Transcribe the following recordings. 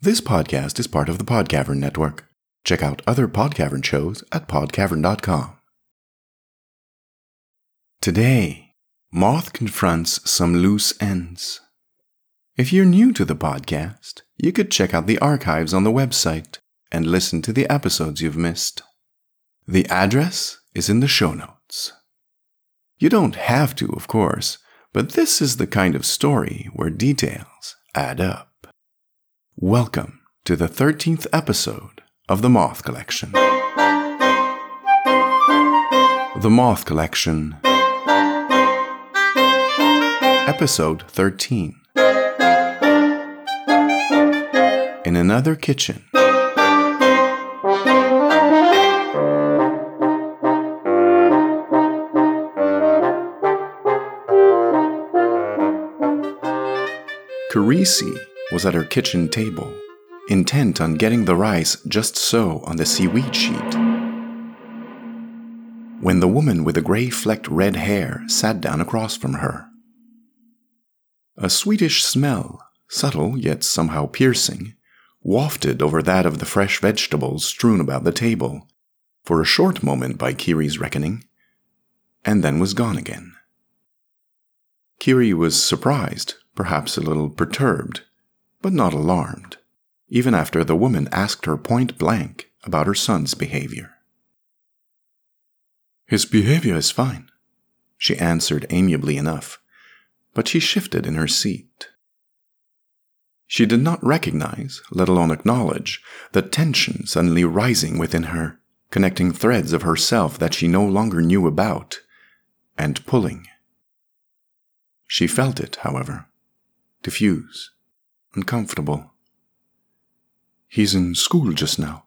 This podcast is part of the Podcavern Network. Check out other Podcavern shows at podcavern.com. Today, Moth confronts some loose ends. If you're new to the podcast, you could check out the archives on the website and listen to the episodes you've missed. The address is in the show notes. You don't have to, of course, but this is the kind of story where details add up. Welcome to the 13th episode of The Moth Collection. The Moth Collection, Episode 13. In another kitchen. Carisi was at her kitchen table, intent on getting the rice just so on the seaweed sheet. When the woman with the gray flecked red hair sat down across from her. A sweetish smell, subtle yet somehow piercing, wafted over that of the fresh vegetables strewn about the table, for a short moment by Kiri's reckoning, and then was gone again. Kiri was surprised, perhaps a little perturbed, but not alarmed, even after the woman asked her point blank about her son's behavior. His behavior is fine, she answered amiably enough, but she shifted in her seat. She did not recognize, let alone acknowledge, the tension suddenly rising within her, connecting threads of herself that she no longer knew about, and pulling. She felt it, however, diffuse, uncomfortable. He's in school just now,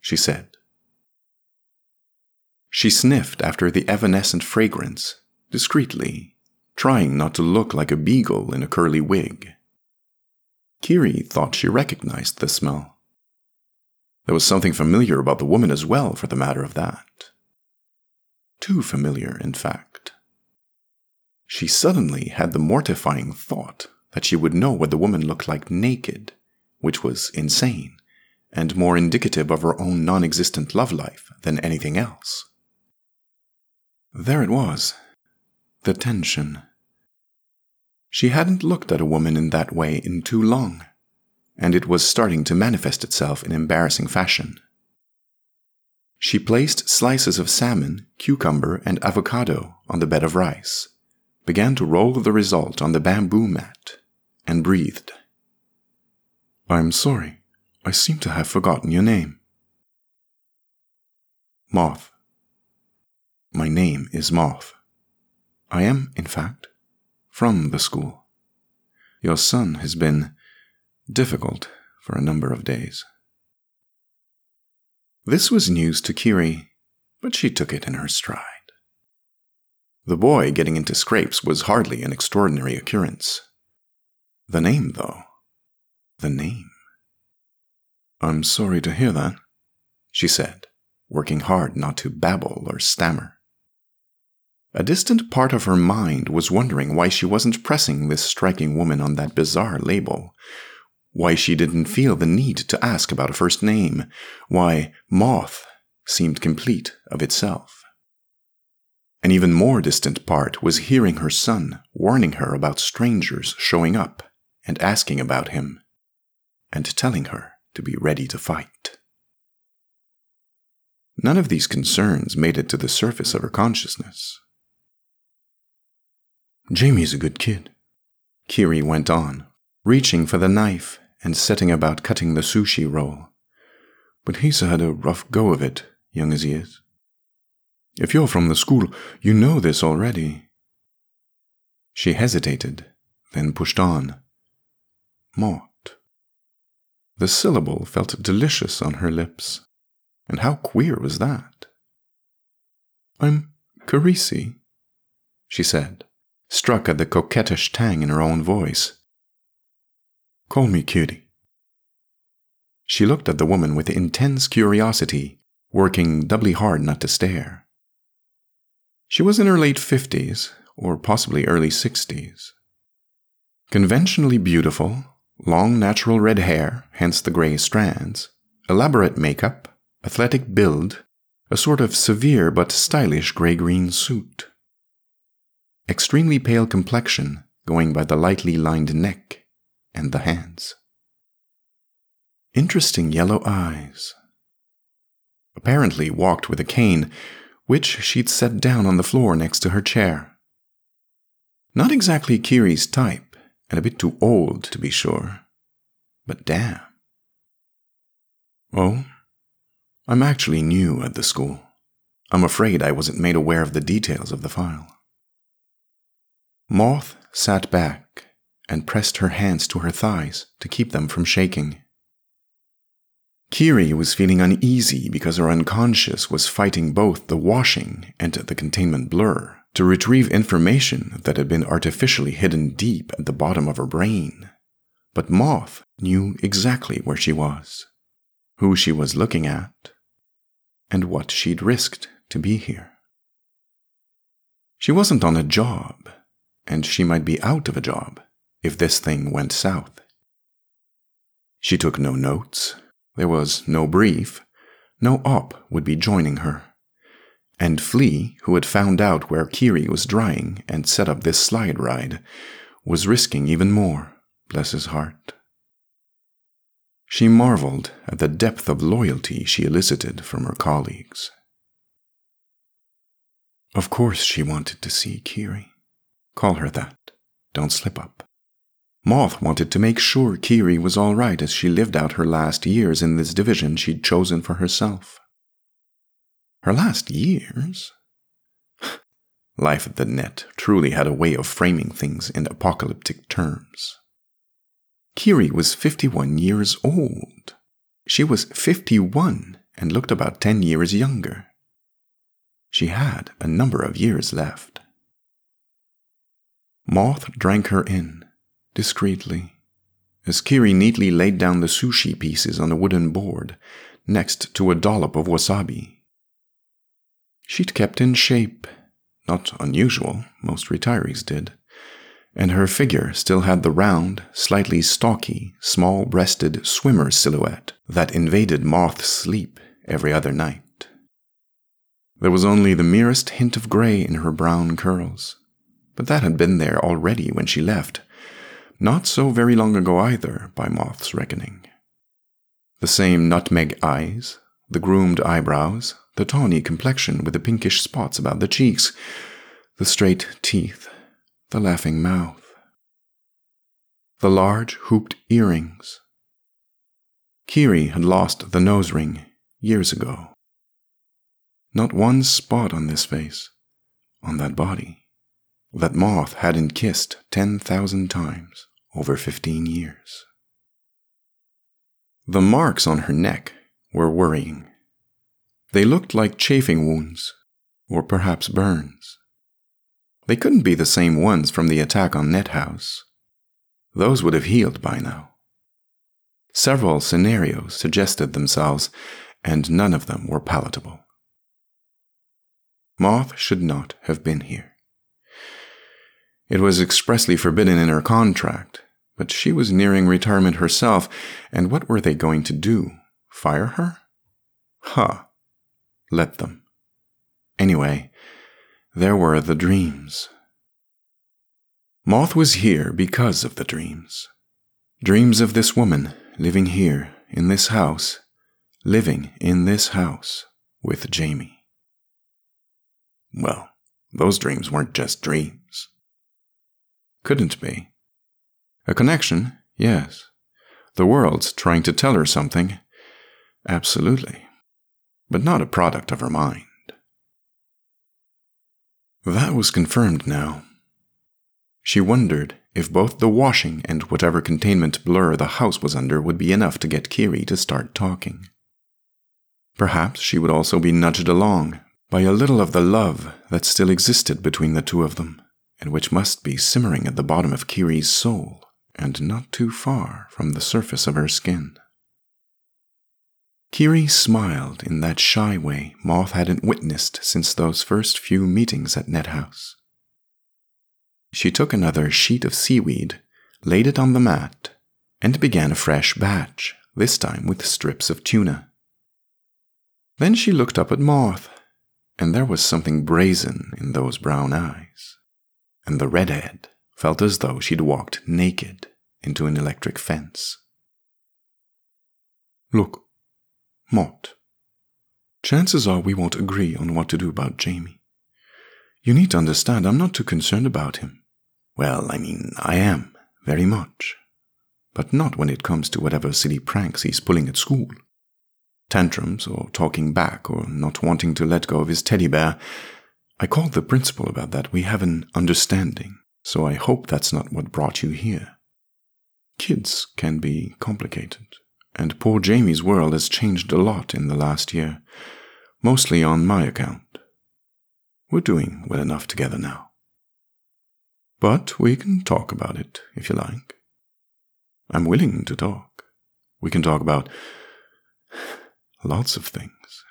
she said. She sniffed after the evanescent fragrance, discreetly, trying not to look like a beagle in a curly wig. Kiri thought she recognized the smell. There was something familiar about the woman as well, for the matter of that. Too familiar, in fact. She suddenly had the mortifying thought that she would know what the woman looked like naked, which was insane, and more indicative of her own non existent love life than anything else. There it was the tension. She hadn't looked at a woman in that way in too long, and it was starting to manifest itself in embarrassing fashion. She placed slices of salmon, cucumber, and avocado on the bed of rice, began to roll the result on the bamboo mat, and breathed. I'm sorry, I seem to have forgotten your name. Moth. My name is Moth. I am, in fact, from the school. Your son has been difficult for a number of days. This was news to Kiri, but she took it in her stride. The boy getting into scrapes was hardly an extraordinary occurrence. The name, though. The name. I'm sorry to hear that, she said, working hard not to babble or stammer. A distant part of her mind was wondering why she wasn't pressing this striking woman on that bizarre label, why she didn't feel the need to ask about a first name, why Moth seemed complete of itself. An even more distant part was hearing her son warning her about strangers showing up and asking about him, and telling her to be ready to fight. None of these concerns made it to the surface of her consciousness. Jamie's a good kid, Kiri went on, reaching for the knife and setting about cutting the sushi roll. But he's had a rough go of it, young as he is. If you're from the school, you know this already. She hesitated, then pushed on. Mort. The syllable felt delicious on her lips. And how queer was that? I'm Carisi, she said, struck at the coquettish tang in her own voice. Call me cutie. She looked at the woman with intense curiosity, working doubly hard not to stare. She was in her late fifties, or possibly early sixties. Conventionally beautiful, long natural red hair, hence the gray strands, elaborate makeup, athletic build, a sort of severe but stylish gray green suit. Extremely pale complexion, going by the lightly lined neck and the hands. Interesting yellow eyes. Apparently walked with a cane, which she'd set down on the floor next to her chair. Not exactly Kiri's type, and a bit too old to be sure. But damn. Oh, I'm actually new at the school. I'm afraid I wasn't made aware of the details of the file. Moth sat back and pressed her hands to her thighs to keep them from shaking. Kiri was feeling uneasy because her unconscious was fighting both the washing and the containment blur to retrieve information that had been artificially hidden deep at the bottom of her brain. But Moth knew exactly where she was, who she was looking at, and what she'd risked to be here. She wasn't on a job, and she might be out of a job if this thing went south. She took no notes, there was no brief, no op would be joining her. And Flea, who had found out where Kiri was drying and set up this slide ride, was risking even more, bless his heart. She marveled at the depth of loyalty she elicited from her colleagues. Of course, she wanted to see Kiri. Call her that. Don't slip up. Moth wanted to make sure Kiri was all right as she lived out her last years in this division she'd chosen for herself. Her last years? Life at the net truly had a way of framing things in apocalyptic terms. Kiri was 51 years old. She was 51 and looked about 10 years younger. She had a number of years left. Moth drank her in, discreetly, as Kiri neatly laid down the sushi pieces on a wooden board next to a dollop of wasabi. She'd kept in shape, not unusual, most retirees did and her figure still had the round, slightly stocky, small breasted swimmer silhouette that invaded Moth's sleep every other night. There was only the merest hint of gray in her brown curls, but that had been there already when she left, not so very long ago either, by Moth's reckoning. The same nutmeg eyes, the groomed eyebrows, the tawny complexion with the pinkish spots about the cheeks, the straight teeth, the laughing mouth, the large hooped earrings. Kiri had lost the nose ring years ago. Not one spot on this face, on that body, that moth hadn't kissed 10,000 times over 15 years. The marks on her neck were worrying. They looked like chafing wounds, or perhaps burns. They couldn't be the same ones from the attack on Nethouse. Those would have healed by now. Several scenarios suggested themselves, and none of them were palatable. Moth should not have been here. It was expressly forbidden in her contract, but she was nearing retirement herself, and what were they going to do? Fire her? Ha! Huh. Let them. Anyway, there were the dreams. Moth was here because of the dreams. Dreams of this woman living here in this house, living in this house with Jamie. Well, those dreams weren't just dreams. Couldn't be. A connection, yes. The world's trying to tell her something, absolutely. But not a product of her mind. That was confirmed now. She wondered if both the washing and whatever containment blur the house was under would be enough to get Kiri to start talking. Perhaps she would also be nudged along by a little of the love that still existed between the two of them, and which must be simmering at the bottom of Kiri's soul and not too far from the surface of her skin. Kiri smiled in that shy way Moth hadn't witnessed since those first few meetings at Net House. She took another sheet of seaweed, laid it on the mat, and began a fresh batch, this time with strips of tuna. Then she looked up at Moth, and there was something brazen in those brown eyes, and the redhead felt as though she'd walked naked into an electric fence. Look, Mort, chances are we won't agree on what to do about Jamie. You need to understand I'm not too concerned about him. Well, I mean, I am, very much. But not when it comes to whatever silly pranks he's pulling at school. Tantrums, or talking back, or not wanting to let go of his teddy bear. I called the principal about that. We have an understanding, so I hope that's not what brought you here. Kids can be complicated, and poor Jamie's world has changed a lot in the last year, mostly on my account. We're doing well enough together now. But we can talk about it if you like. I'm willing to talk. We can talk about lots of things.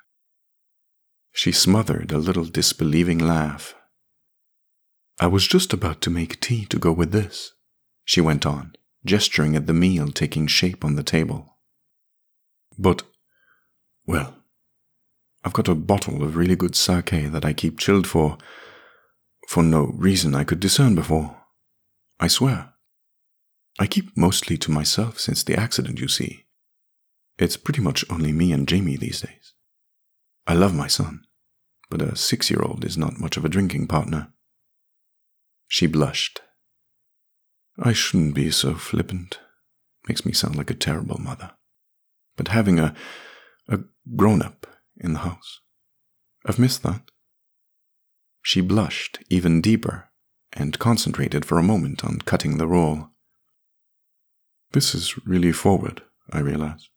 She smothered a little disbelieving laugh. I was just about to make tea to go with this, she went on, gesturing at the meal taking shape on the table. But, well, I've got a bottle of really good sake that I keep chilled for, for no reason I could discern before. I swear. I keep mostly to myself since the accident, you see. It's pretty much only me and Jamie these days. I love my son, but a six year old is not much of a drinking partner. She blushed. I shouldn't be so flippant. Makes me sound like a terrible mother. But having a, a grown up in the house. I've missed that. She blushed even deeper and concentrated for a moment on cutting the roll. This is really forward, I realize.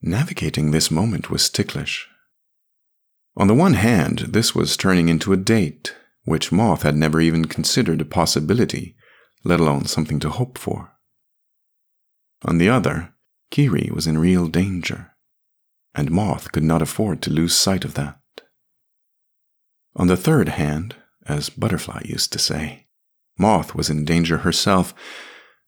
Navigating this moment was ticklish. On the one hand, this was turning into a date, which Moth had never even considered a possibility, let alone something to hope for. On the other, Kiri was in real danger and Moth could not afford to lose sight of that. On the third hand, as Butterfly used to say, Moth was in danger herself.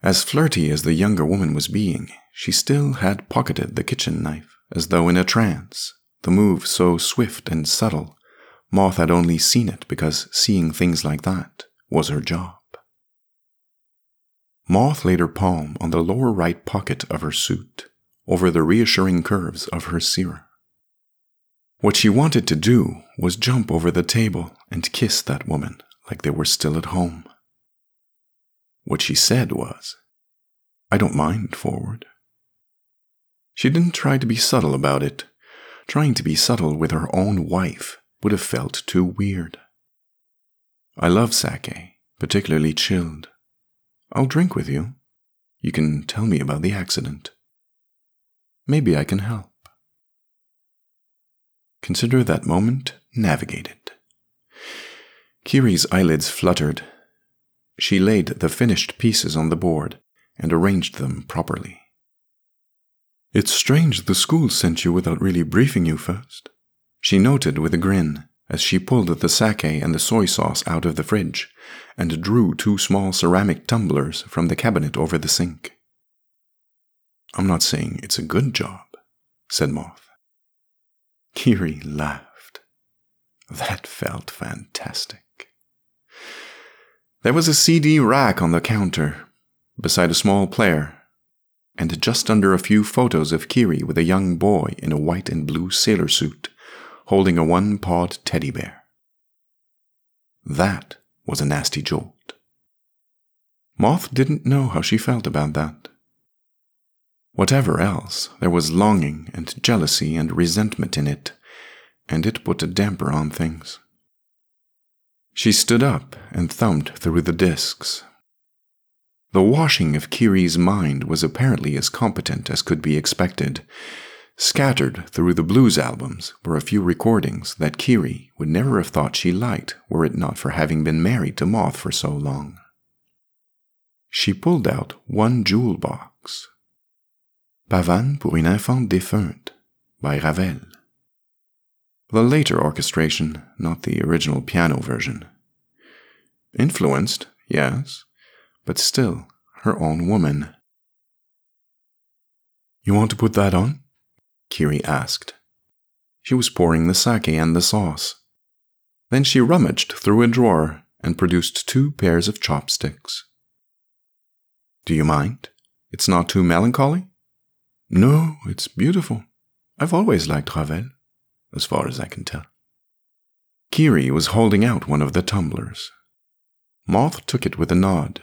As flirty as the younger woman was being, she still had pocketed the kitchen knife, as though in a trance, the move so swift and subtle. Moth had only seen it because seeing things like that was her job. Moth laid her palm on the lower right pocket of her suit over the reassuring curves of her cirrus. What she wanted to do was jump over the table and kiss that woman like they were still at home. What she said was, I don't mind, forward. She didn't try to be subtle about it. Trying to be subtle with her own wife would have felt too weird. I love sake, particularly chilled. I'll drink with you. You can tell me about the accident. Maybe I can help. Consider that moment navigated. Kiri's eyelids fluttered. She laid the finished pieces on the board and arranged them properly. It's strange the school sent you without really briefing you first, she noted with a grin as she pulled the sake and the soy sauce out of the fridge and drew two small ceramic tumblers from the cabinet over the sink. I'm not saying it's a good job, said Moth. Kiri laughed. That felt fantastic. There was a CD rack on the counter, beside a small player, and just under a few photos of Kiri with a young boy in a white and blue sailor suit, holding a one pawed teddy bear. That was a nasty jolt. Moth didn't know how she felt about that. Whatever else, there was longing and jealousy and resentment in it, and it put a damper on things. She stood up and thumbed through the discs. The washing of Kiri's mind was apparently as competent as could be expected. Scattered through the blues albums were a few recordings that Kiri would never have thought she liked were it not for having been married to Moth for so long. She pulled out one jewel box Pavane pour une infante défunte by Ravel. The later orchestration, not the original piano version. Influenced, yes, but still, her own woman. You want to put that on? Kiri asked. She was pouring the sake and the sauce. Then she rummaged through a drawer and produced two pairs of chopsticks. Do you mind? It's not too melancholy? No, it's beautiful. I've always liked Ravel, as far as I can tell. Kiri was holding out one of the tumblers. Moth took it with a nod.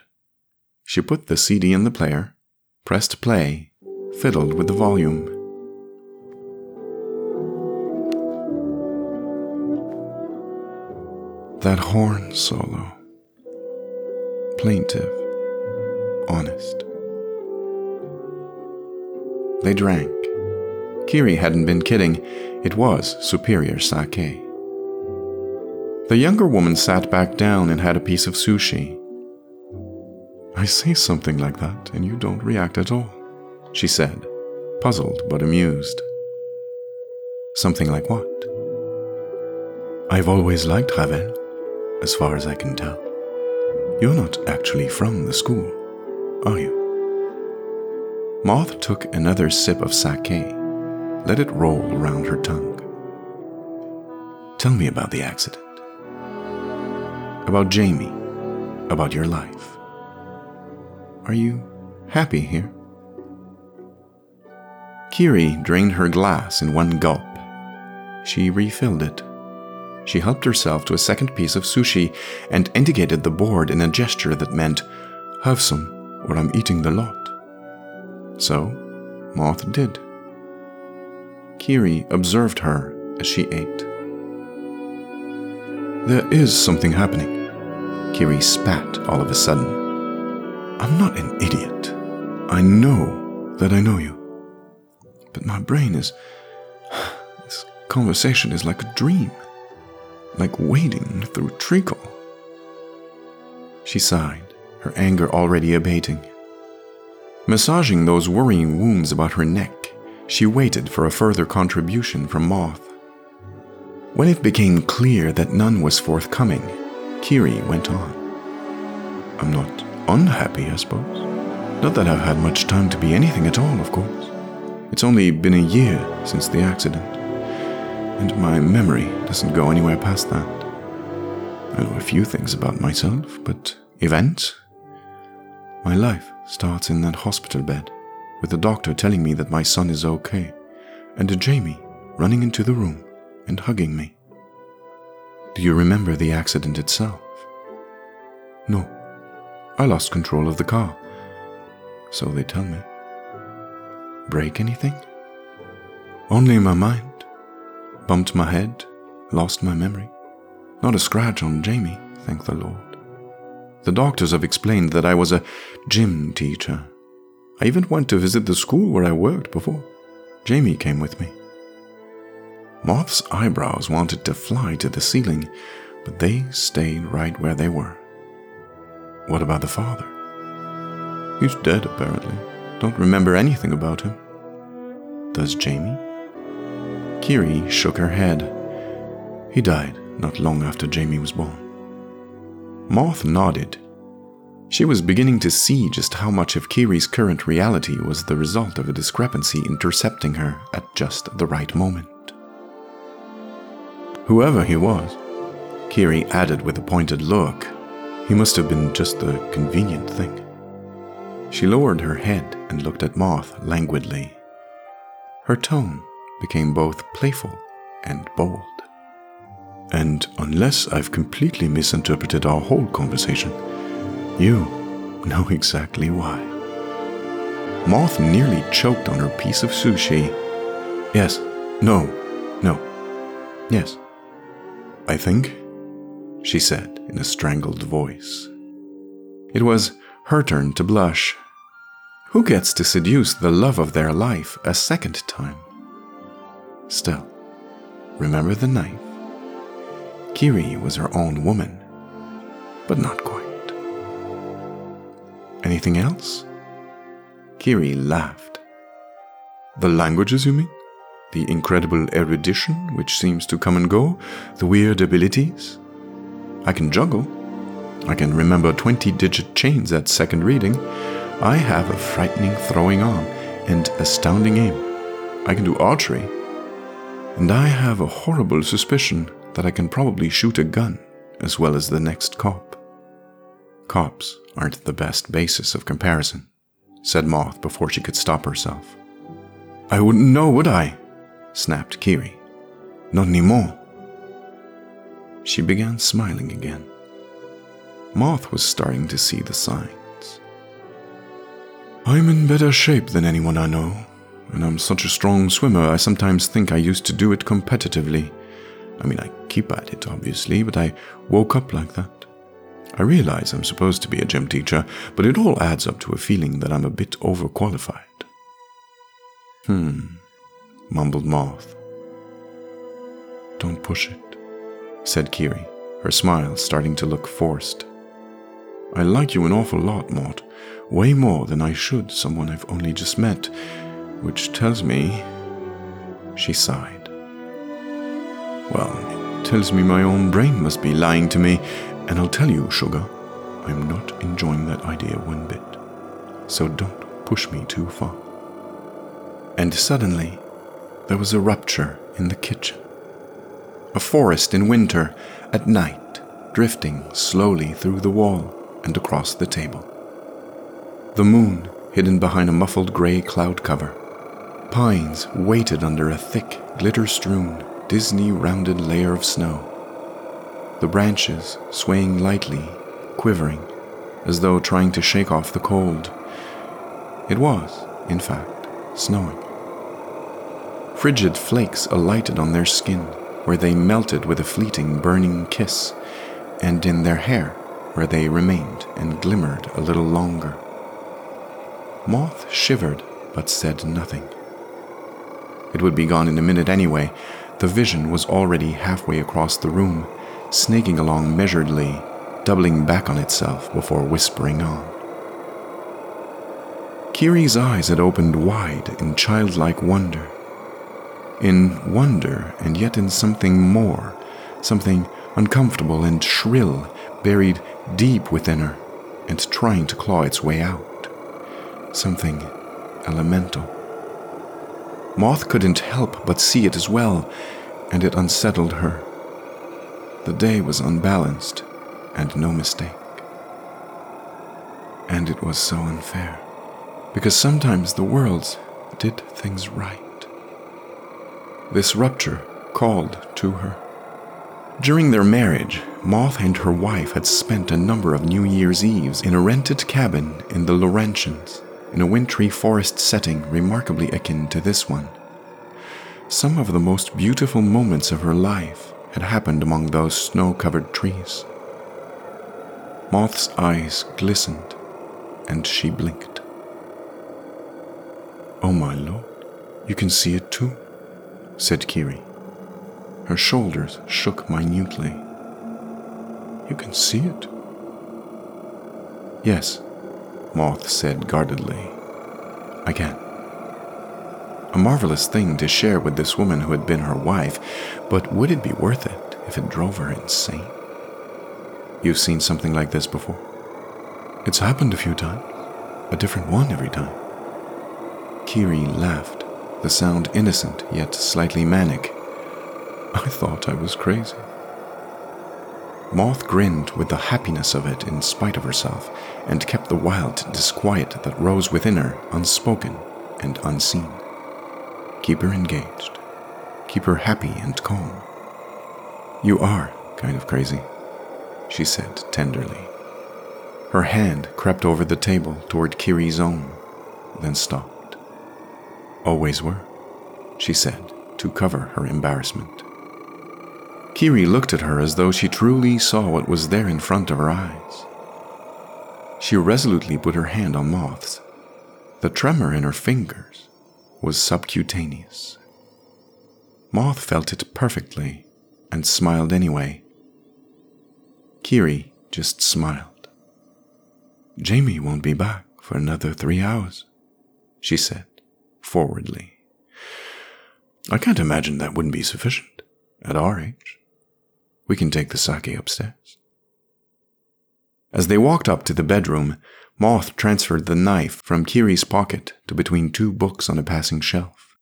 She put the CD in the player, pressed play, fiddled with the volume. That horn solo. Plaintive, honest. They drank. Kiri hadn't been kidding, it was superior sake. The younger woman sat back down and had a piece of sushi. I say something like that, and you don't react at all, she said, puzzled but amused. Something like what? I've always liked Ravel, as far as I can tell. You're not actually from the school, are you? Moth took another sip of sake, let it roll around her tongue. Tell me about the accident about Jamie, about your life. Are you happy here? Kiri drained her glass in one gulp. She refilled it. She helped herself to a second piece of sushi and indicated the board in a gesture that meant, Have some, or I'm eating the lot. So, Moth did. Kiri observed her as she ate. There is something happening. Kiri spat all of a sudden. I'm not an idiot. I know that I know you. But my brain is. This conversation is like a dream, like wading through treacle. She sighed, her anger already abating. Massaging those worrying wounds about her neck, she waited for a further contribution from Moth. When it became clear that none was forthcoming, Kiri went on. I'm not unhappy, I suppose. Not that I've had much time to be anything at all, of course. It's only been a year since the accident, and my memory doesn't go anywhere past that. I know a few things about myself, but events? My life starts in that hospital bed, with the doctor telling me that my son is okay, and Jamie running into the room and hugging me. Do you remember the accident itself? No. I lost control of the car. So they tell me. Break anything? Only my mind. Bumped my head, lost my memory. Not a scratch on Jamie, thank the Lord. The doctors have explained that I was a gym teacher. I even went to visit the school where I worked before. Jamie came with me. Moth's eyebrows wanted to fly to the ceiling, but they stayed right where they were. What about the father? He's dead, apparently. Don't remember anything about him. Does Jamie? Kiri shook her head. He died not long after Jamie was born. Moth nodded. She was beginning to see just how much of Kiri's current reality was the result of a discrepancy intercepting her at just the right moment. Whoever he was, Kiri added with a pointed look, he must have been just the convenient thing. She lowered her head and looked at Moth languidly. Her tone became both playful and bold. And unless I've completely misinterpreted our whole conversation, you know exactly why. Moth nearly choked on her piece of sushi. Yes, no, no, yes, I think, she said in a strangled voice. It was her turn to blush. Who gets to seduce the love of their life a second time? Still, remember the knife? Kiri was her own woman, but not quite. Anything else? Kiri laughed. The languages, you mean? the incredible erudition which seems to come and go, the weird abilities. I can juggle. I can remember 20 digit chains at second reading, I have a frightening throwing arm and astounding aim. I can do archery. And I have a horrible suspicion that I can probably shoot a gun as well as the next cop. Cops aren't the best basis of comparison, said Moth before she could stop herself. I wouldn't know, would I? snapped Kiri. Not anymore. She began smiling again. Moth was starting to see the signs. I'm in better shape than anyone I know, and I'm such a strong swimmer I sometimes think I used to do it competitively. I mean, I keep at it, obviously, but I woke up like that. I realize I'm supposed to be a gym teacher, but it all adds up to a feeling that I'm a bit overqualified. Hmm, mumbled Moth. Don't push it, said Kiri, her smile starting to look forced. I like you an awful lot, Mort. Way more than I should someone I've only just met, which tells me. She sighed. Well, it tells me my own brain must be lying to me, and I'll tell you, Sugar, I'm not enjoying that idea one bit. So don't push me too far. And suddenly, there was a rupture in the kitchen. A forest in winter, at night, drifting slowly through the wall and across the table. The moon hidden behind a muffled gray cloud cover. Pines waited under a thick, glitter strewn, Disney rounded layer of snow. The branches swaying lightly, quivering, as though trying to shake off the cold. It was, in fact, snowing. Frigid flakes alighted on their skin, where they melted with a fleeting, burning kiss, and in their hair, where they remained and glimmered a little longer. Moth shivered but said nothing. It would be gone in a minute anyway. The vision was already halfway across the room, snaking along measuredly, doubling back on itself before whispering on. Kiri's eyes had opened wide in childlike wonder. In wonder, and yet in something more, something uncomfortable and shrill, buried deep within her and trying to claw its way out. Something elemental. Moth couldn't help but see it as well, and it unsettled her. The day was unbalanced, and no mistake. And it was so unfair, because sometimes the worlds did things right. This rupture called to her. During their marriage, Moth and her wife had spent a number of New Year's Eves in a rented cabin in the Laurentians, in a wintry forest setting remarkably akin to this one. Some of the most beautiful moments of her life had happened among those snow covered trees. Moth's eyes glistened, and she blinked. Oh, my lord, you can see it too, said Kiri. Her shoulders shook minutely. You can see it? Yes, Moth said guardedly. I can. A marvelous thing to share with this woman who had been her wife, but would it be worth it if it drove her insane? You've seen something like this before? It's happened a few times, a different one every time. Kiri laughed, the sound innocent yet slightly manic. I thought I was crazy. Moth grinned with the happiness of it in spite of herself, and kept the wild disquiet that rose within her unspoken and unseen. Keep her engaged. Keep her happy and calm. You are kind of crazy, she said tenderly. Her hand crept over the table toward Kiri's own, then stopped. Always were, she said to cover her embarrassment. Kiri looked at her as though she truly saw what was there in front of her eyes. She resolutely put her hand on Moth's. The tremor in her fingers was subcutaneous. Moth felt it perfectly and smiled anyway. Kiri just smiled. Jamie won't be back for another three hours, she said, forwardly. I can't imagine that wouldn't be sufficient at our age. We can take the sake upstairs. As they walked up to the bedroom, Moth transferred the knife from Kiri's pocket to between two books on a passing shelf.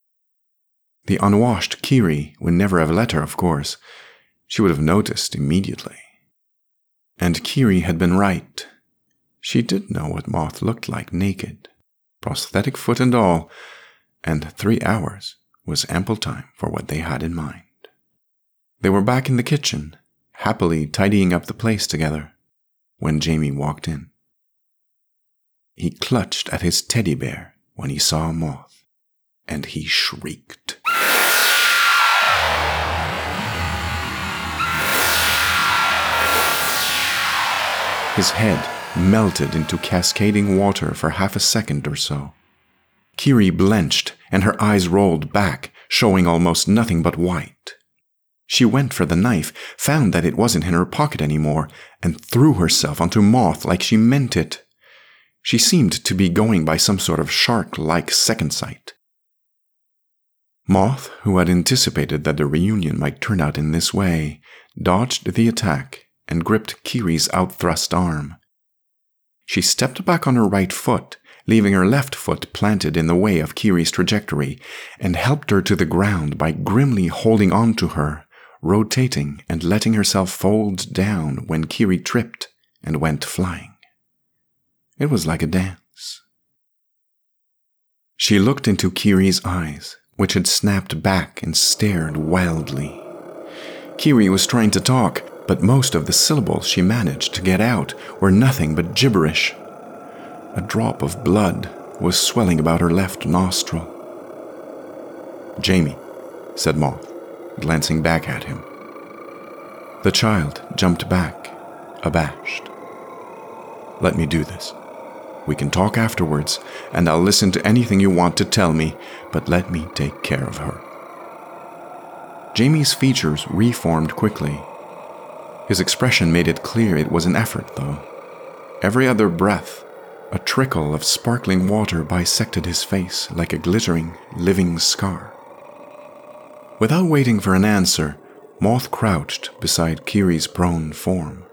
The unwashed Kiri would never have let her, of course. She would have noticed immediately. And Kiri had been right. She did know what Moth looked like naked, prosthetic foot and all, and three hours was ample time for what they had in mind. They were back in the kitchen, happily tidying up the place together, when Jamie walked in. He clutched at his teddy bear when he saw a moth, and he shrieked. His head melted into cascading water for half a second or so. Kiri blenched and her eyes rolled back, showing almost nothing but white. She went for the knife, found that it wasn't in her pocket anymore, and threw herself onto Moth like she meant it. She seemed to be going by some sort of shark like second sight. Moth, who had anticipated that the reunion might turn out in this way, dodged the attack and gripped Kiri's outthrust arm. She stepped back on her right foot, leaving her left foot planted in the way of Kiri's trajectory, and helped her to the ground by grimly holding on to her, rotating and letting herself fold down when Kiri tripped and went flying. It was like a dance. She looked into Kiri's eyes, which had snapped back and stared wildly. Kiri was trying to talk, but most of the syllables she managed to get out were nothing but gibberish. A drop of blood was swelling about her left nostril. Jamie, said Moth, glancing back at him. The child jumped back, abashed. Let me do this. We can talk afterwards, and I'll listen to anything you want to tell me, but let me take care of her. Jamie's features reformed quickly his expression made it clear it was an effort, though. Every other breath, a trickle of sparkling water bisected his face like a glittering, living scar. Without waiting for an answer, Moth crouched beside Kiri's prone form.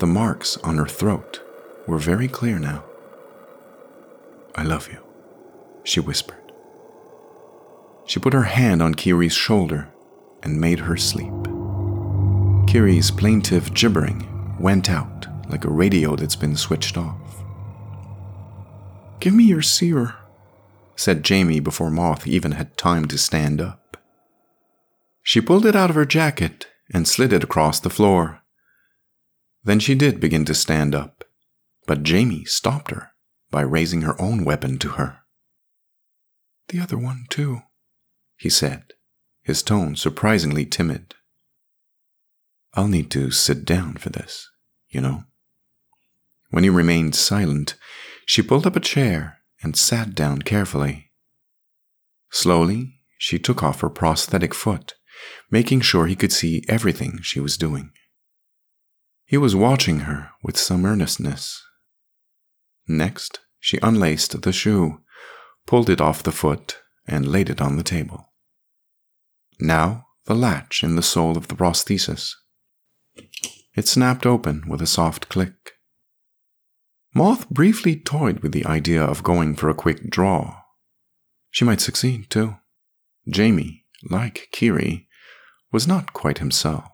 The marks on her throat were very clear now. I love you, she whispered. She put her hand on Kiri's shoulder and made her sleep. Kiri's plaintive gibbering went out like a radio that's been switched off. Give me your seer, said Jamie before Moth even had time to stand up. She pulled it out of her jacket and slid it across the floor. Then she did begin to stand up, but Jamie stopped her by raising her own weapon to her. The other one, too, he said, his tone surprisingly timid. I'll need to sit down for this, you know. When he remained silent, she pulled up a chair and sat down carefully. Slowly, she took off her prosthetic foot, making sure he could see everything she was doing. He was watching her with some earnestness. Next, she unlaced the shoe, pulled it off the foot, and laid it on the table. Now, the latch in the sole of the prosthesis. It snapped open with a soft click. Moth briefly toyed with the idea of going for a quick draw. She might succeed, too. Jamie, like Kiri, was not quite himself.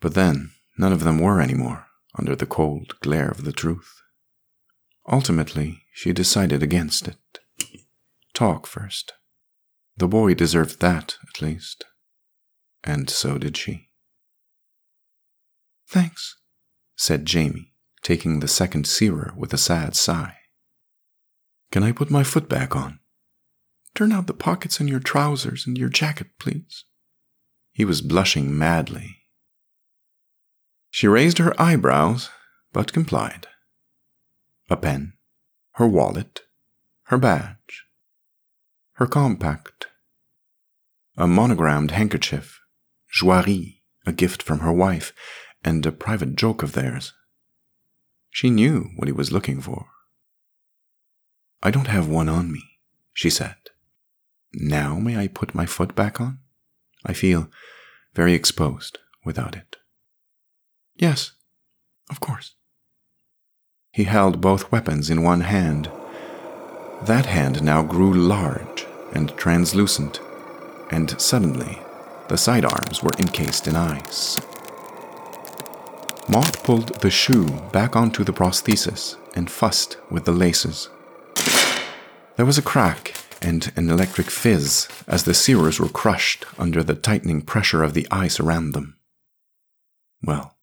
But then, none of them were anymore, under the cold glare of the truth. Ultimately, she decided against it. Talk first. The boy deserved that, at least. And so did she. Thanks, said Jamie, taking the second searer with a sad sigh. Can I put my foot back on? Turn out the pockets in your trousers and your jacket, please. He was blushing madly. She raised her eyebrows, but complied. A pen, her wallet, her badge, her compact, a monogrammed handkerchief, Joirie, a gift from her wife, and a private joke of theirs. She knew what he was looking for. I don't have one on me, she said. Now may I put my foot back on? I feel very exposed without it. Yes, of course. He held both weapons in one hand. That hand now grew large and translucent, and suddenly the sidearms were encased in ice. Moth pulled the shoe back onto the prosthesis and fussed with the laces. There was a crack and an electric fizz as the sears were crushed under the tightening pressure of the ice around them. Well,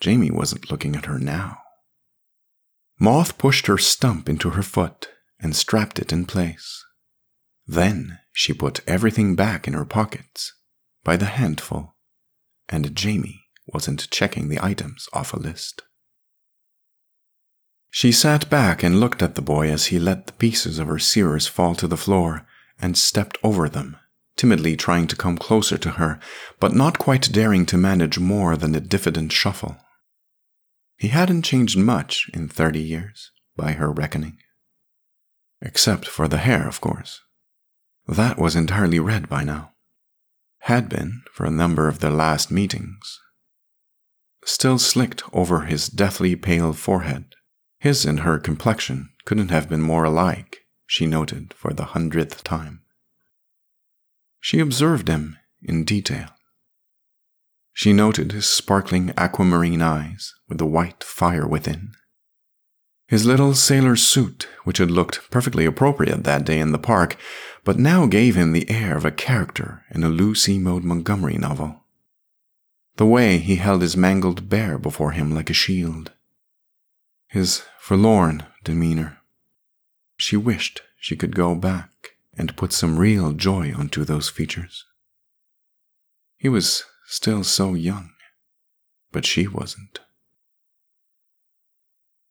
Jamie wasn't looking at her now. Moth pushed her stump into her foot and strapped it in place. Then she put everything back in her pockets, by the handful, and Jamie wasn't checking the items off a list. She sat back and looked at the boy as he let the pieces of her sears fall to the floor and stepped over them, timidly trying to come closer to her, but not quite daring to manage more than a diffident shuffle. He hadn't changed much in thirty years, by her reckoning. Except for the hair, of course. That was entirely red by now. Had been for a number of their last meetings. Still slicked over his deathly pale forehead. His and her complexion couldn't have been more alike, she noted for the hundredth time. She observed him in detail. She noted his sparkling aquamarine eyes with the white fire within. His little sailor suit, which had looked perfectly appropriate that day in the park, but now gave him the air of a character in a Lucy Maud Montgomery novel. The way he held his mangled bear before him like a shield. His forlorn demeanor. She wished she could go back and put some real joy onto those features. He was Still so young. But she wasn't.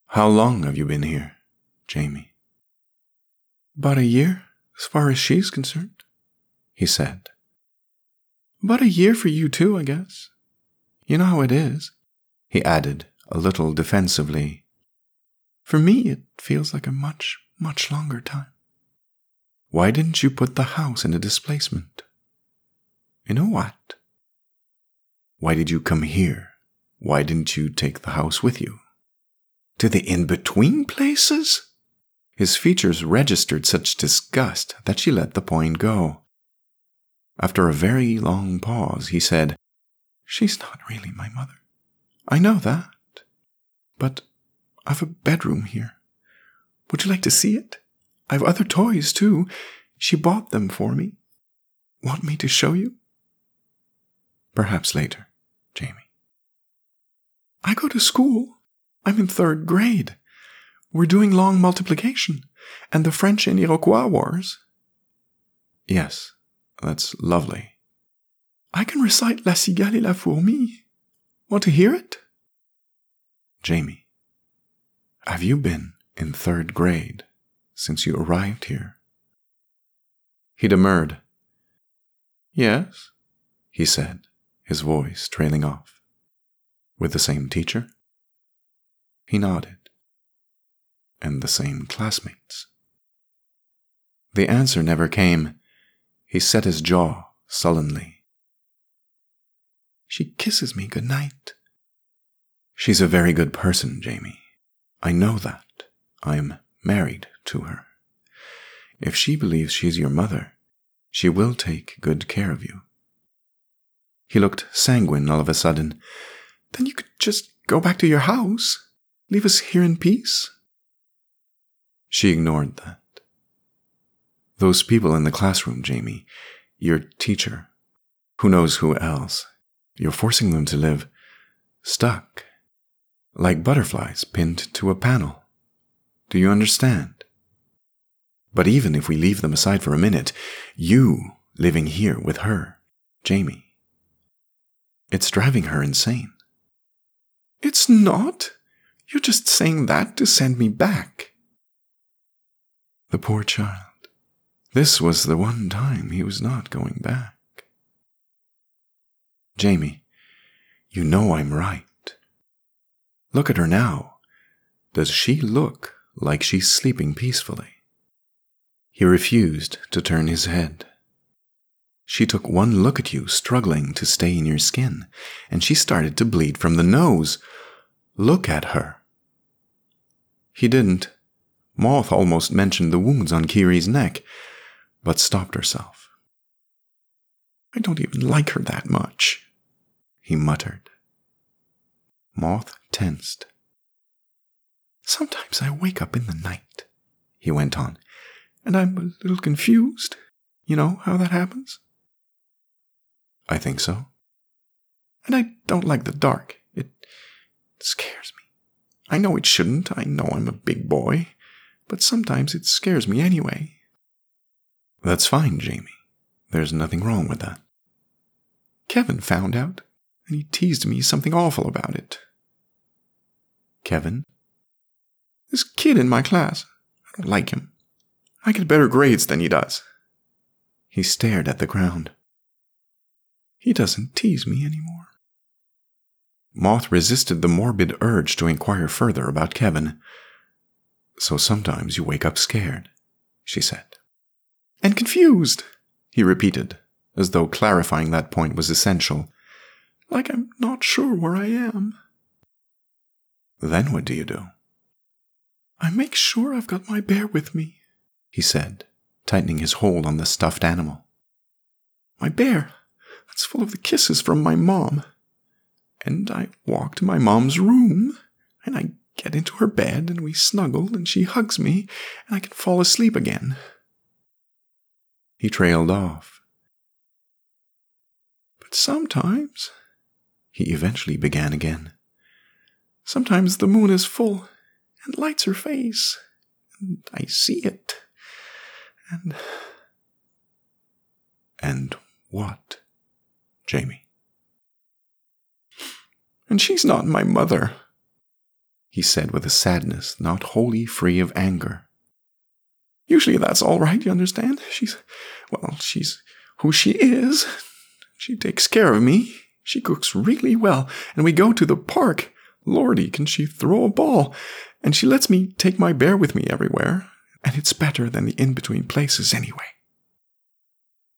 How long have you been here, Jamie? About a year, as far as she's concerned, he said. About a year for you too, I guess. You know how it is, he added, a little defensively. For me, it feels like a much, much longer time. Why didn't you put the house in a displacement? You know what? Why did you come here? Why didn't you take the house with you? To the in between places? His features registered such disgust that she let the point go. After a very long pause, he said, She's not really my mother. I know that. But I've a bedroom here. Would you like to see it? I've other toys, too. She bought them for me. Want me to show you? Perhaps later. Jamie. I go to school. I'm in third grade. We're doing long multiplication and the French and Iroquois wars. Yes, that's lovely. I can recite La Cigale et la Fourmi. Want to hear it? Jamie, have you been in third grade since you arrived here? He demurred. Yes, he said his voice trailing off. With the same teacher? He nodded. And the same classmates? The answer never came. He set his jaw sullenly. She kisses me good night. She's a very good person, Jamie. I know that. I'm married to her. If she believes she is your mother, she will take good care of you. He looked sanguine all of a sudden. Then you could just go back to your house. Leave us here in peace. She ignored that. Those people in the classroom, Jamie, your teacher, who knows who else, you're forcing them to live stuck, like butterflies pinned to a panel. Do you understand? But even if we leave them aside for a minute, you living here with her, Jamie, it's driving her insane. It's not. You're just saying that to send me back. The poor child. This was the one time he was not going back. Jamie, you know I'm right. Look at her now. Does she look like she's sleeping peacefully? He refused to turn his head. She took one look at you, struggling to stay in your skin, and she started to bleed from the nose. Look at her. He didn't. Moth almost mentioned the wounds on Kiri's neck, but stopped herself. I don't even like her that much, he muttered. Moth tensed. Sometimes I wake up in the night, he went on, and I'm a little confused. You know how that happens? I think so. And I don't like the dark. It scares me. I know it shouldn't. I know I'm a big boy. But sometimes it scares me anyway. That's fine, Jamie. There's nothing wrong with that. Kevin found out, and he teased me something awful about it. Kevin? This kid in my class. I don't like him. I get better grades than he does. He stared at the ground. He doesn't tease me anymore. Moth resisted the morbid urge to inquire further about Kevin. So sometimes you wake up scared, she said. And confused, he repeated, as though clarifying that point was essential. Like I'm not sure where I am. Then what do you do? I make sure I've got my bear with me, he said, tightening his hold on the stuffed animal. My bear, that's full of the kisses from my mom. And I walk to my mom's room, and I get into her bed, and we snuggle, and she hugs me, and I can fall asleep again. He trailed off. But sometimes, he eventually began again. Sometimes the moon is full and lights her face, and I see it. And. And what, Jamie? And she's not my mother, he said with a sadness not wholly free of anger. Usually that's all right, you understand? She's, well, she's who she is. She takes care of me. She cooks really well, and we go to the park. Lordy, can she throw a ball? And she lets me take my bear with me everywhere, and it's better than the in between places anyway.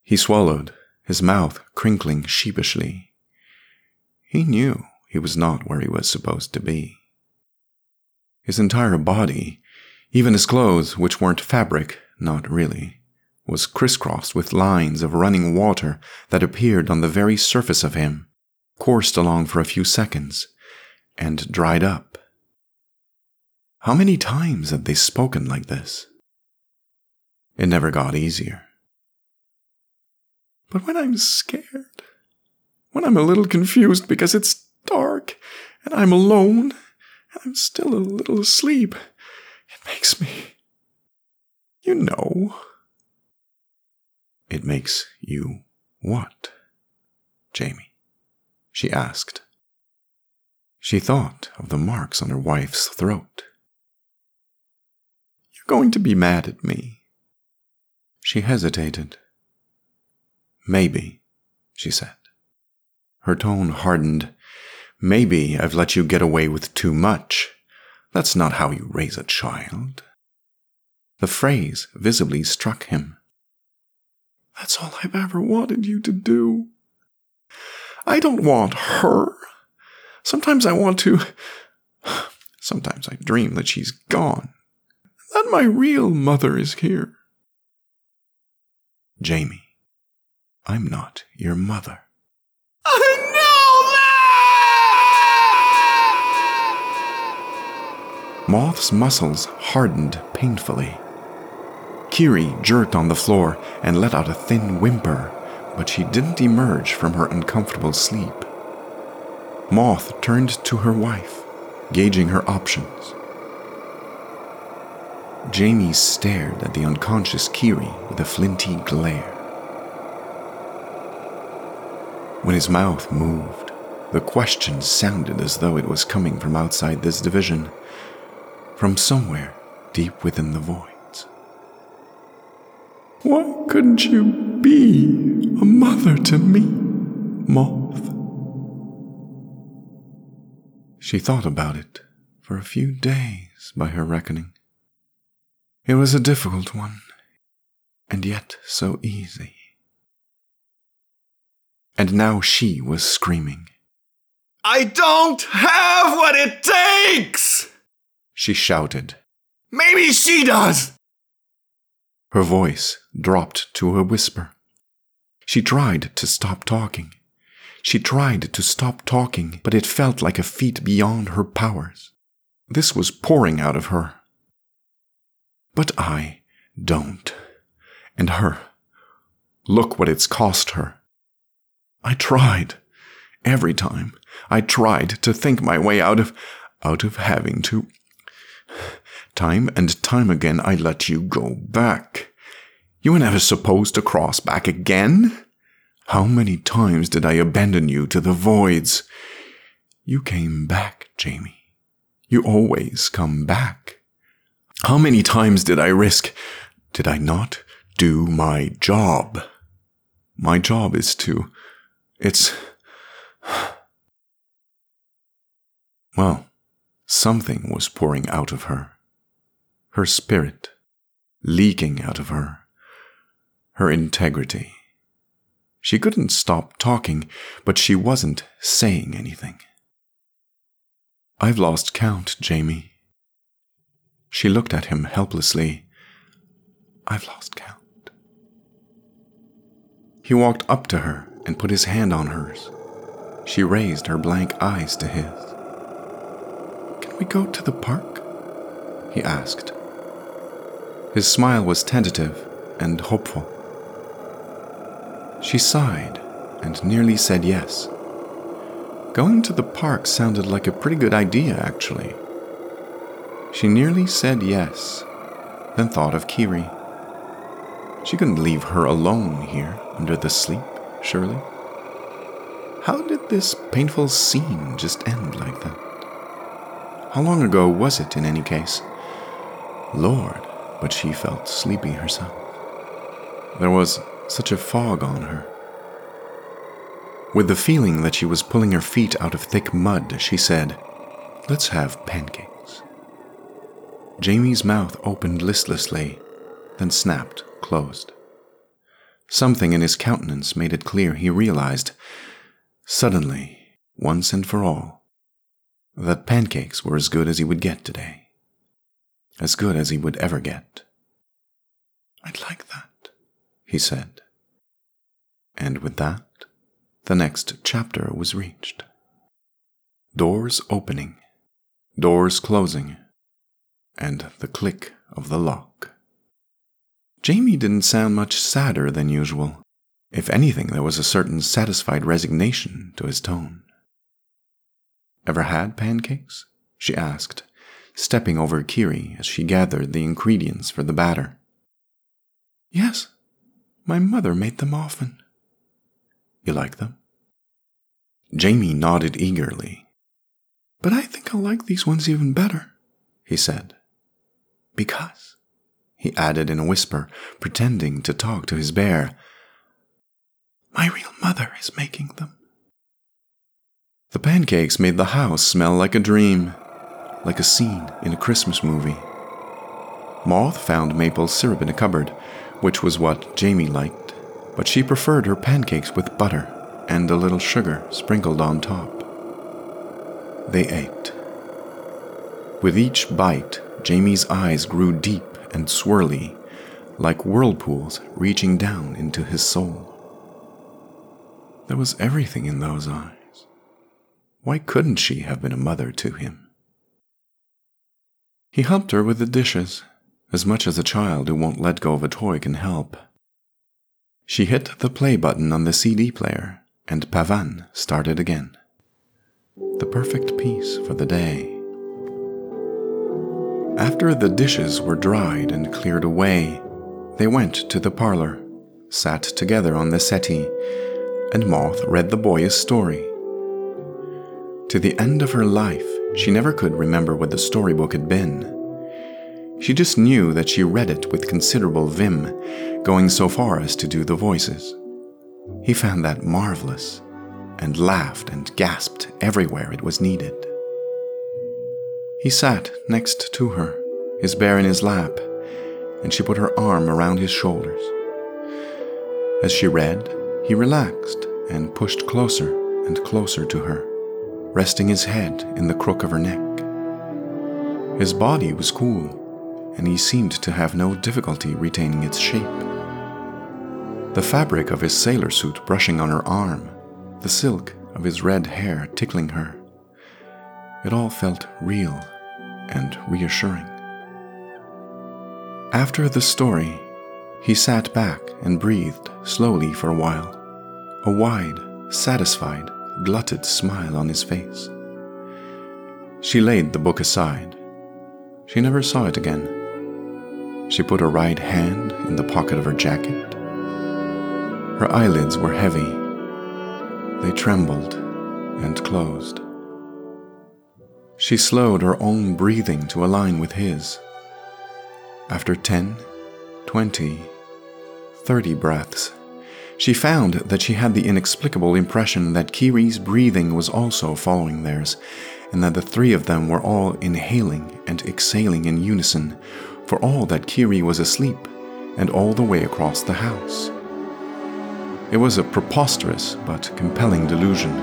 He swallowed, his mouth crinkling sheepishly. He knew he was not where he was supposed to be. His entire body, even his clothes, which weren't fabric, not really, was crisscrossed with lines of running water that appeared on the very surface of him, coursed along for a few seconds, and dried up. How many times had they spoken like this? It never got easier. But when I'm scared, when I'm a little confused because it's dark and I'm alone and I'm still a little asleep, it makes me. You know. It makes you what, Jamie? she asked. She thought of the marks on her wife's throat. You're going to be mad at me. She hesitated. Maybe, she said. Her tone hardened. Maybe I've let you get away with too much. That's not how you raise a child. The phrase visibly struck him. That's all I've ever wanted you to do. I don't want her. Sometimes I want to. Sometimes I dream that she's gone. That my real mother is here. Jamie, I'm not your mother. Moth's muscles hardened painfully. Kiri jerked on the floor and let out a thin whimper, but she didn't emerge from her uncomfortable sleep. Moth turned to her wife, gauging her options. Jamie stared at the unconscious Kiri with a flinty glare. When his mouth moved, the question sounded as though it was coming from outside this division, from somewhere deep within the voids. Why couldn't you be a mother to me, Moth? She thought about it for a few days, by her reckoning. It was a difficult one, and yet so easy. And now she was screaming. I don't have what it takes! She shouted, Maybe she does! Her voice dropped to a whisper. She tried to stop talking. She tried to stop talking, but it felt like a feat beyond her powers. This was pouring out of her. But I don't. And her. Look what it's cost her. I tried. Every time I tried to think my way out of out of having to Time and time again I let you go back. You were never supposed to cross back again. How many times did I abandon you to the voids? You came back, Jamie. You always come back. How many times did I risk? Did I not do my job? My job is to. It's. Well, something was pouring out of her. Her spirit, leaking out of her. Her integrity. She couldn't stop talking, but she wasn't saying anything. I've lost count, Jamie. She looked at him helplessly. I've lost count. He walked up to her and put his hand on hers. She raised her blank eyes to his. Can we go to the park? He asked. His smile was tentative and hopeful. She sighed and nearly said yes. Going to the park sounded like a pretty good idea, actually. She nearly said yes, then thought of Kiri. She couldn't leave her alone here under the sleep, surely. How did this painful scene just end like that? How long ago was it, in any case? Lord, but she felt sleepy herself. There was such a fog on her. With the feeling that she was pulling her feet out of thick mud, she said, Let's have pancakes. Jamie's mouth opened listlessly, then snapped closed. Something in his countenance made it clear he realized, suddenly, once and for all, that pancakes were as good as he would get today. As good as he would ever get. I'd like that he said. And with that, the next chapter was reached. Doors opening, doors closing, and the click of the lock. Jamie didn't sound much sadder than usual. If anything, there was a certain satisfied resignation to his tone. Ever had pancakes? she asked, stepping over Kiri as she gathered the ingredients for the batter. Yes, my mother made them often. You like them? Jamie nodded eagerly. But I think I'll like these ones even better, he said. Because, he added in a whisper, pretending to talk to his bear, my real mother is making them. The pancakes made the house smell like a dream, like a scene in a Christmas movie. Moth found maple syrup in a cupboard which was what Jamie liked, but she preferred her pancakes with butter and a little sugar sprinkled on top. They ate. With each bite, Jamie's eyes grew deep and swirly, like whirlpools reaching down into his soul. There was everything in those eyes. Why couldn't she have been a mother to him? He helped her with the dishes as much as a child who won't let go of a toy can help. She hit the play button on the CD player, and Pavan started again. The perfect piece for the day. After the dishes were dried and cleared away, they went to the parlor, sat together on the settee, and Moth read the boy a story. To the end of her life, she never could remember what the storybook had been she just knew that she read it with considerable vim, going so far as to do the voices. He found that marvelous, and laughed and gasped everywhere it was needed. He sat next to her, his bear in his lap, and she put her arm around his shoulders. As she read, he relaxed and pushed closer and closer to her, resting his head in the crook of her neck. His body was cool and he seemed to have no difficulty retaining its shape. The fabric of his sailor suit brushing on her arm, the silk of his red hair tickling her. It all felt real and reassuring. After the story, he sat back and breathed slowly for a while, a wide, satisfied, glutted smile on his face. She laid the book aside. She never saw it again. She put her right hand in the pocket of her jacket. Her eyelids were heavy. They trembled and closed. She slowed her own breathing to align with his. After 10, 20, 30 breaths, she found that she had the inexplicable impression that Kiri's breathing was also following theirs, and that the three of them were all inhaling and exhaling in unison, for all that Kiri was asleep, and all the way across the house. It was a preposterous but compelling delusion.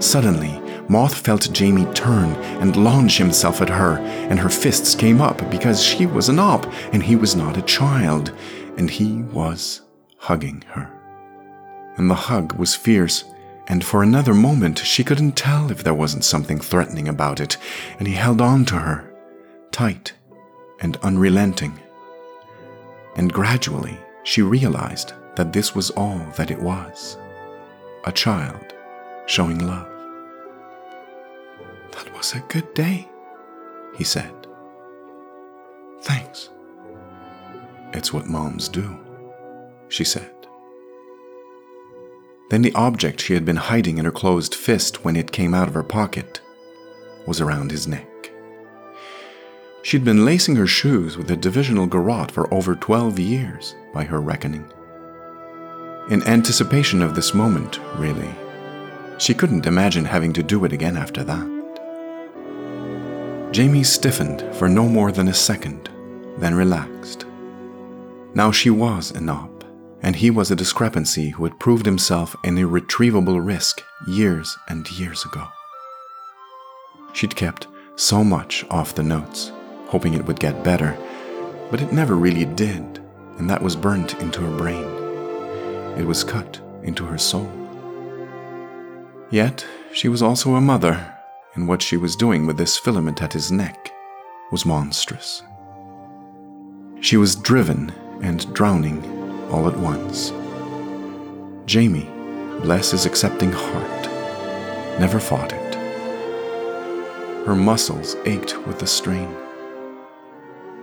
Suddenly, Moth felt Jamie turn and launch himself at her, and her fists came up because she was an op and he was not a child, and he was hugging her. And the hug was fierce, and for another moment she couldn't tell if there wasn't something threatening about it, and he held on to her, tight and unrelenting. And gradually she realized that this was all that it was a child showing love. That was a good day, he said. Thanks. It's what moms do, she said. Then the object she had been hiding in her closed fist when it came out of her pocket was around his neck. She'd been lacing her shoes with a divisional garrote for over 12 years, by her reckoning. In anticipation of this moment, really, she couldn't imagine having to do it again after that. Jamie stiffened for no more than a second, then relaxed. Now she was a op, and he was a discrepancy who had proved himself an irretrievable risk years and years ago. She'd kept so much off the notes, hoping it would get better, but it never really did, and that was burnt into her brain. It was cut into her soul. Yet, she was also a mother and what she was doing with this filament at his neck was monstrous. She was driven and drowning all at once. Jamie, bless his accepting heart, never fought it. Her muscles ached with the strain,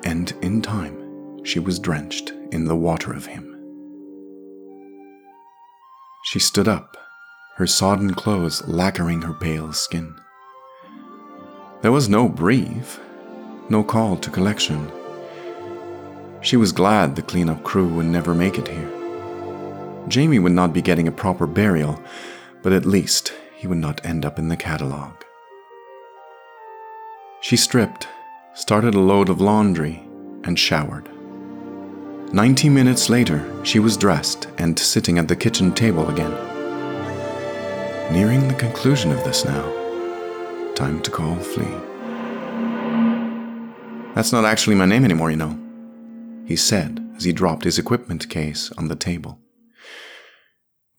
and in time she was drenched in the water of him. She stood up, her sodden clothes lacquering her pale skin. There was no brief, no call to collection. She was glad the cleanup crew would never make it here. Jamie would not be getting a proper burial, but at least he would not end up in the catalogue. She stripped, started a load of laundry, and showered. Ninety minutes later, she was dressed and sitting at the kitchen table again. Nearing the conclusion of this now, Time to call Flea. That's not actually my name anymore, you know, he said as he dropped his equipment case on the table.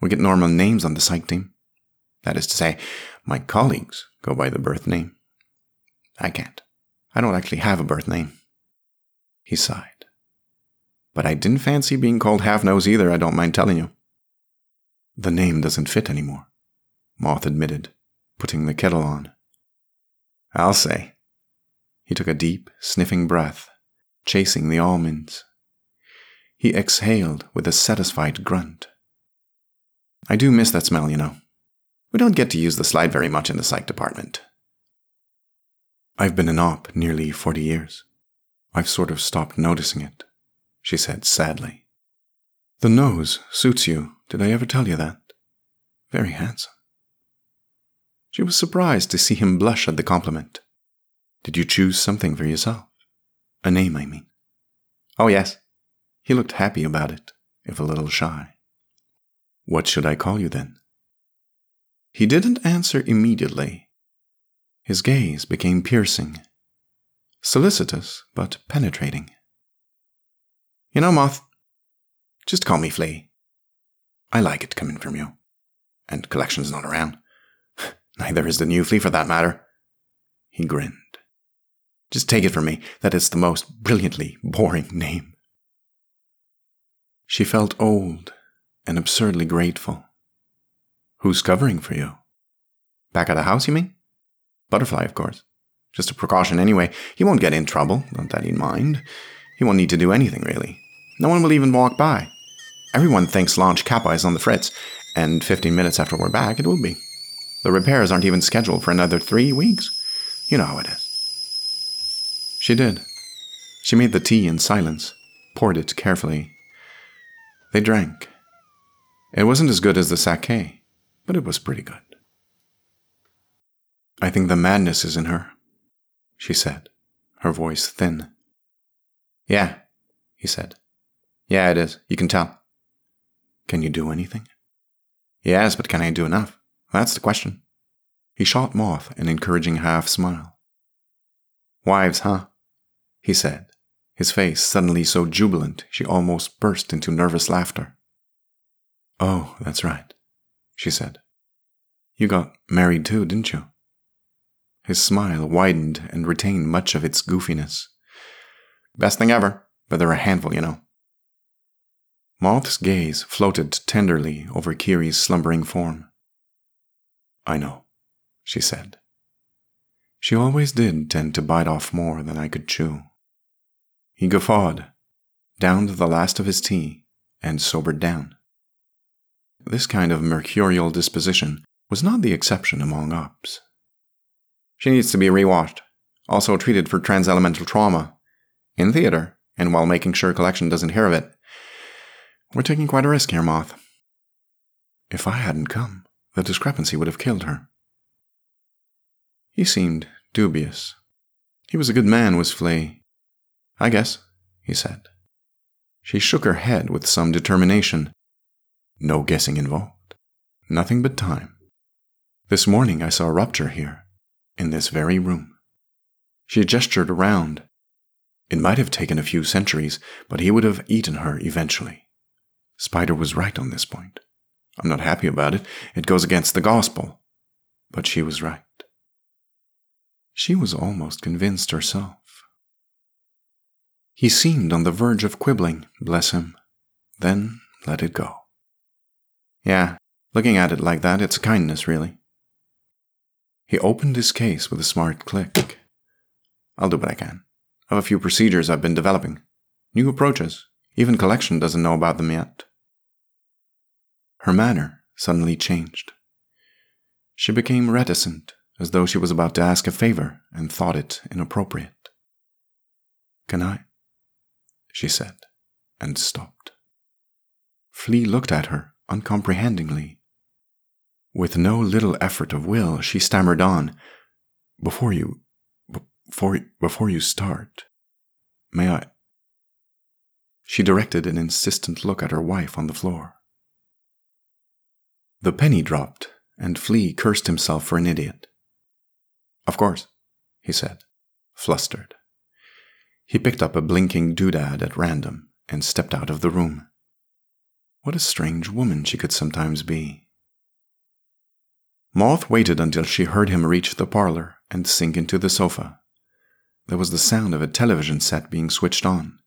We get normal names on the psych team. That is to say, my colleagues go by the birth name. I can't. I don't actually have a birth name. He sighed. But I didn't fancy being called Half Nose either, I don't mind telling you. The name doesn't fit anymore, Moth admitted, putting the kettle on. I'll say. He took a deep, sniffing breath, chasing the almonds. He exhaled with a satisfied grunt. I do miss that smell, you know. We don't get to use the slide very much in the psych department. I've been an op nearly 40 years. I've sort of stopped noticing it, she said sadly. The nose suits you. Did I ever tell you that? Very handsome. She was surprised to see him blush at the compliment. Did you choose something for yourself? A name, I mean. Oh, yes. He looked happy about it, if a little shy. What should I call you then? He didn't answer immediately. His gaze became piercing. solicitous but penetrating. You know, Moth, just call me Flea. I like it coming from you. And collection's not around. Neither is the new Flea for that matter. He grinned. Just take it from me that it's the most brilliantly boring name. She felt old and absurdly grateful. Who's covering for you? Back at the house, you mean? Butterfly, of course. Just a precaution anyway. He won't get in trouble, not that he'd mind. He won't need to do anything, really. No one will even walk by. Everyone thinks Launch Kappa is on the fritz, and 15 minutes after we're back, it will be. The repairs aren't even scheduled for another three weeks. You know how it is. She did. She made the tea in silence, poured it carefully. They drank. It wasn't as good as the sake, but it was pretty good. I think the madness is in her, she said, her voice thin. Yeah, he said. Yeah, it is. You can tell. Can you do anything? Yes, but can I do enough? That's the question. He shot Moth an encouraging half smile. Wives, huh? he said, his face suddenly so jubilant she almost burst into nervous laughter. Oh, that's right, she said. You got married too, didn't you? His smile widened and retained much of its goofiness. Best thing ever, but they're a handful, you know. Moth's gaze floated tenderly over Kiri's slumbering form. I know, she said. She always did tend to bite off more than I could chew. He guffawed, downed the last of his tea, and sobered down. This kind of mercurial disposition was not the exception among ops. She needs to be rewashed, also treated for transelemental trauma, in theater, and while making sure collection doesn't hear of it. We're taking quite a risk here, Moth. If I hadn't come, the discrepancy would have killed her. He seemed dubious. He was a good man, was Flea. I guess, he said. She shook her head with some determination. No guessing involved. Nothing but time. This morning I saw a rupture here, in this very room. She gestured around. It might have taken a few centuries, but he would have eaten her eventually. Spider was right on this point. I'm not happy about it. It goes against the gospel. But she was right. She was almost convinced herself. He seemed on the verge of quibbling, bless him, then let it go. Yeah, looking at it like that, it's kindness, really. He opened his case with a smart click. I'll do what I can. I have a few procedures I've been developing. New approaches. Even collection doesn't know about them yet. Her manner suddenly changed. She became reticent, as though she was about to ask a favor and thought it inappropriate. Can I? she said, and stopped. Flea looked at her uncomprehendingly. With no little effort of will, she stammered on, Before you. before, before you start, may I? She directed an insistent look at her wife on the floor. The penny dropped, and Flea cursed himself for an idiot. Of course, he said, flustered. He picked up a blinking doodad at random and stepped out of the room. What a strange woman she could sometimes be. Moth waited until she heard him reach the parlor and sink into the sofa. There was the sound of a television set being switched on,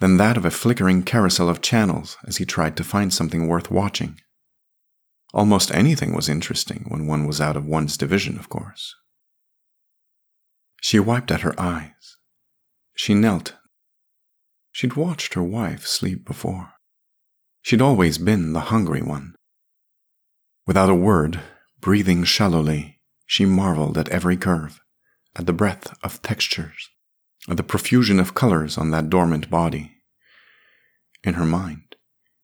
then that of a flickering carousel of channels as he tried to find something worth watching. Almost anything was interesting when one was out of one's division, of course. She wiped at her eyes. She knelt. She'd watched her wife sleep before. She'd always been the hungry one. Without a word, breathing shallowly, she marveled at every curve, at the breadth of textures, at the profusion of colors on that dormant body. In her mind,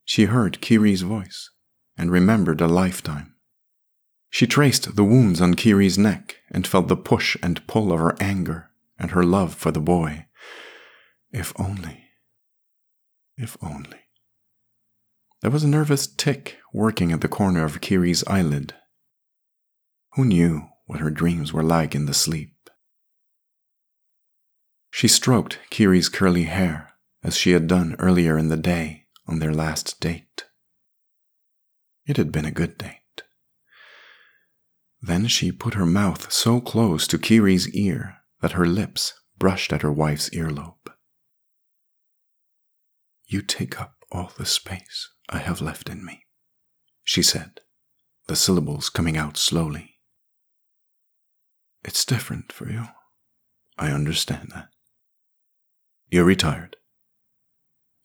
she heard Kiri's voice and remembered a lifetime. She traced the wounds on Kiri's neck and felt the push and pull of her anger and her love for the boy. If only. If only. There was a nervous tick working at the corner of Kiri's eyelid. Who knew what her dreams were like in the sleep? She stroked Kiri's curly hair as she had done earlier in the day on their last date. It had been a good date. Then she put her mouth so close to Kiri's ear that her lips brushed at her wife's earlobe. You take up all the space I have left in me, she said, the syllables coming out slowly. It's different for you. I understand that. You're retired.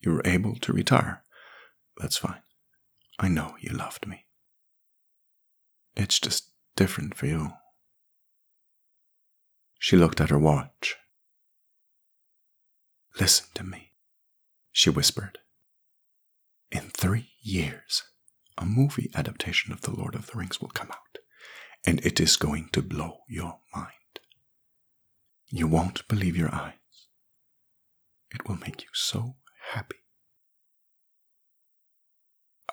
You were able to retire. That's fine. I know you loved me. It's just different for you. She looked at her watch. Listen to me, she whispered. In three years, a movie adaptation of The Lord of the Rings will come out, and it is going to blow your mind. You won't believe your eyes. It will make you so happy.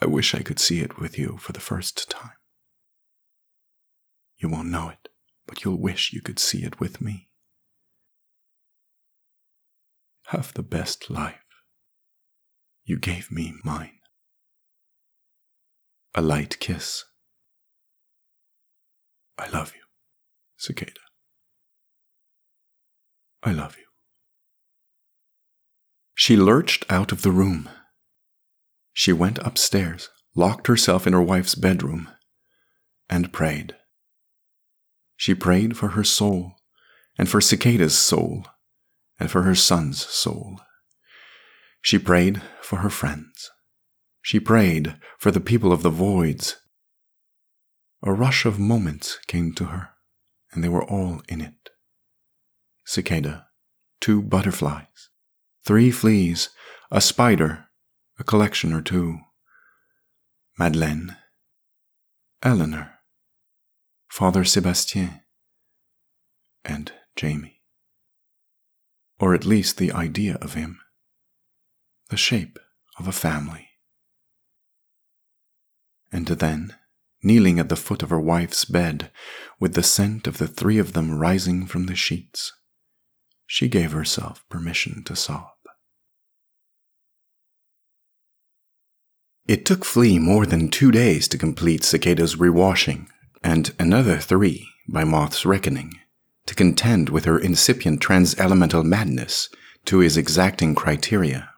I wish I could see it with you for the first time. You won't know it, but you'll wish you could see it with me. Have the best life. You gave me mine. A light kiss. I love you, cicada. I love you. She lurched out of the room. She went upstairs, locked herself in her wife's bedroom, and prayed. She prayed for her soul, and for Cicada's soul, and for her son's soul. She prayed for her friends. She prayed for the people of the voids. A rush of moments came to her, and they were all in it. Cicada, two butterflies, three fleas, a spider, a collection or two. Madeleine, Eleanor, Father Sebastien, and Jamie. Or at least the idea of him, the shape of a family. And then, kneeling at the foot of her wife's bed, with the scent of the three of them rising from the sheets, she gave herself permission to sob. It took Flea more than two days to complete Cicada's rewashing and another three, by Moth's reckoning, to contend with her incipient trans-elemental madness to his exacting criteria.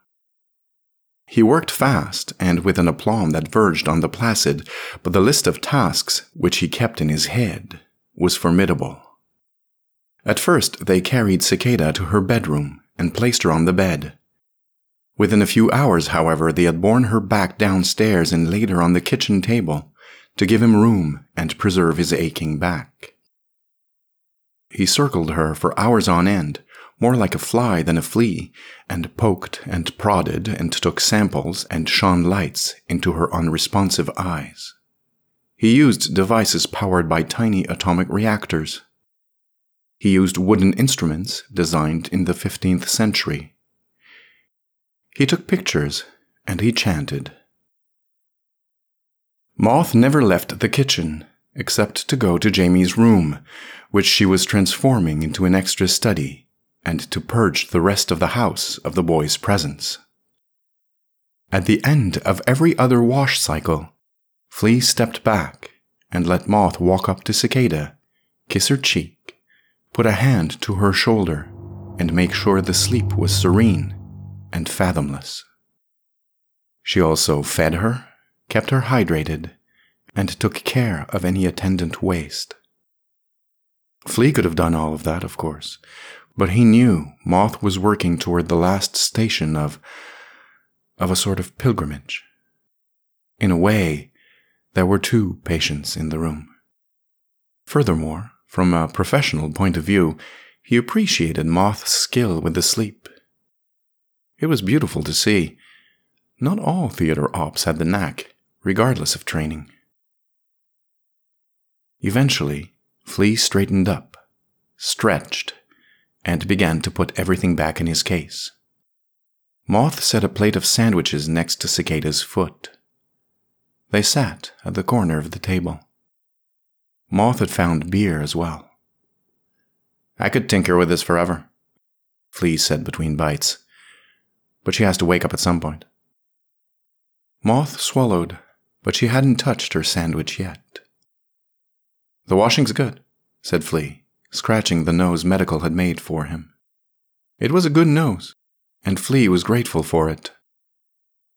He worked fast and with an aplomb that verged on the placid, but the list of tasks which he kept in his head was formidable. At first, they carried Cicada to her bedroom and placed her on the bed. Within a few hours, however, they had borne her back downstairs and laid her on the kitchen table, to give him room and preserve his aching back. He circled her for hours on end, more like a fly than a flea, and poked and prodded and took samples and shone lights into her unresponsive eyes. He used devices powered by tiny atomic reactors. He used wooden instruments designed in the 15th century. He took pictures and he chanted. Moth never left the kitchen, except to go to Jamie's room, which she was transforming into an extra study, and to purge the rest of the house of the boy's presence. At the end of every other wash cycle, Flea stepped back and let Moth walk up to Cicada, kiss her cheek, put a hand to her shoulder, and make sure the sleep was serene and fathomless. She also fed her kept her hydrated, and took care of any attendant waste. Flea could have done all of that, of course, but he knew Moth was working toward the last station of of a sort of pilgrimage. In a way, there were two patients in the room. Furthermore, from a professional point of view, he appreciated Moth's skill with the sleep. It was beautiful to see. Not all theater ops had the knack, regardless of training. Eventually, Flea straightened up, stretched, and began to put everything back in his case. Moth set a plate of sandwiches next to Cicada's foot. They sat at the corner of the table. Moth had found beer as well. I could tinker with this forever. Flea said between bites. But she has to wake up at some point. Moth swallowed, but she hadn't touched her sandwich yet. The washing's good, said Flea, scratching the nose Medical had made for him. It was a good nose, and Flea was grateful for it.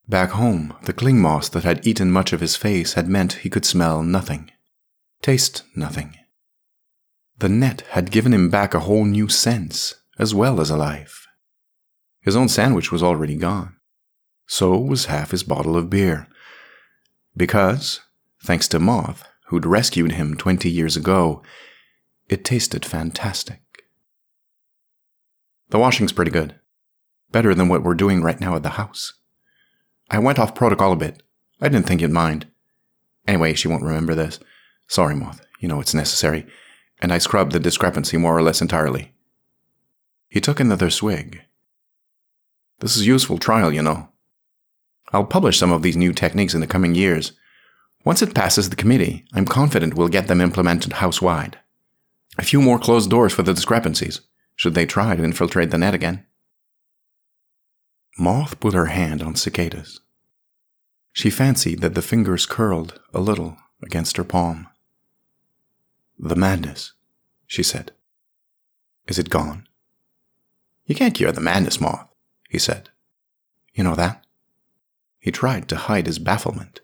Back home, the cling moss that had eaten much of his face had meant he could smell nothing, taste nothing. The net had given him back a whole new sense, as well as a life. His own sandwich was already gone. So was half his bottle of beer. Because, thanks to Moth, who'd rescued him twenty years ago, it tasted fantastic. The washing's pretty good. Better than what we're doing right now at the house. I went off protocol a bit. I didn't think you'd mind. Anyway, she won't remember this. Sorry, Moth. You know it's necessary. And I scrubbed the discrepancy more or less entirely. He took another swig. This is useful trial, you know. I'll publish some of these new techniques in the coming years. Once it passes the committee, I'm confident we'll get them implemented house-wide. A few more closed doors for the discrepancies, should they try to infiltrate the net again. Moth put her hand on Cicadas. She fancied that the fingers curled a little against her palm. The madness, she said. Is it gone? You can't cure the madness, Moth, he said. You know that? He tried to hide his bafflement.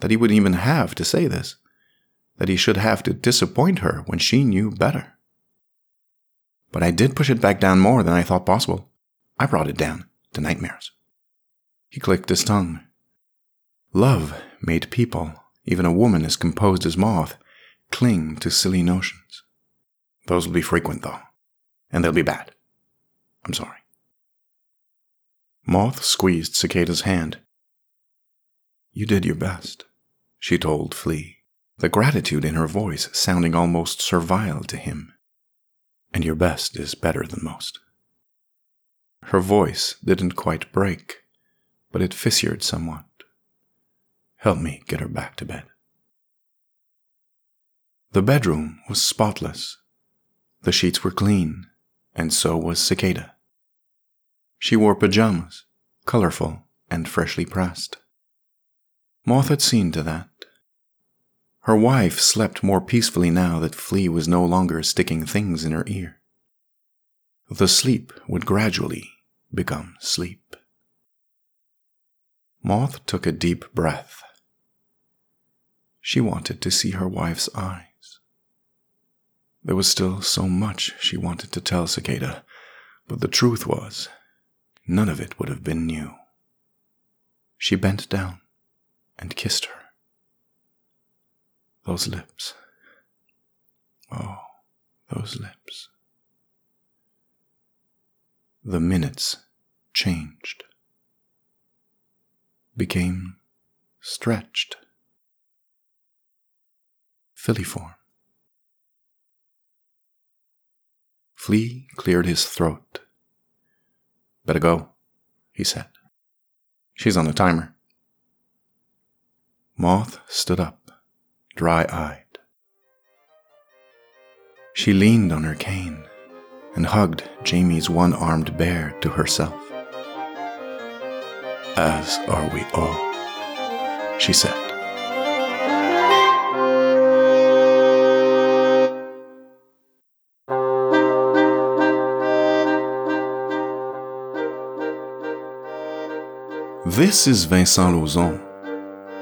That he would even have to say this. That he should have to disappoint her when she knew better. But I did push it back down more than I thought possible. I brought it down to nightmares. He clicked his tongue. Love made people, even a woman as composed as Moth, cling to silly notions. Those will be frequent, though, and they'll be bad. I'm sorry. Moth squeezed Cicada's hand. You did your best, she told Flea, the gratitude in her voice sounding almost servile to him. And your best is better than most. Her voice didn't quite break, but it fissured somewhat. Help me get her back to bed. The bedroom was spotless. The sheets were clean, and so was Cicada. She wore pajamas, colorful and freshly pressed. Moth had seen to that. Her wife slept more peacefully now that Flea was no longer sticking things in her ear. The sleep would gradually become sleep. Moth took a deep breath. She wanted to see her wife's eyes. There was still so much she wanted to tell Cicada, but the truth was none of it would have been new. She bent down and kissed her. Those lips. Oh, those lips. The minutes changed, became stretched, filiform. Flea cleared his throat. Better go, he said. She's on the timer. Moth stood up, dry eyed. She leaned on her cane and hugged Jamie's one armed bear to herself. As are we all, she said. This is Vincent Lauzon.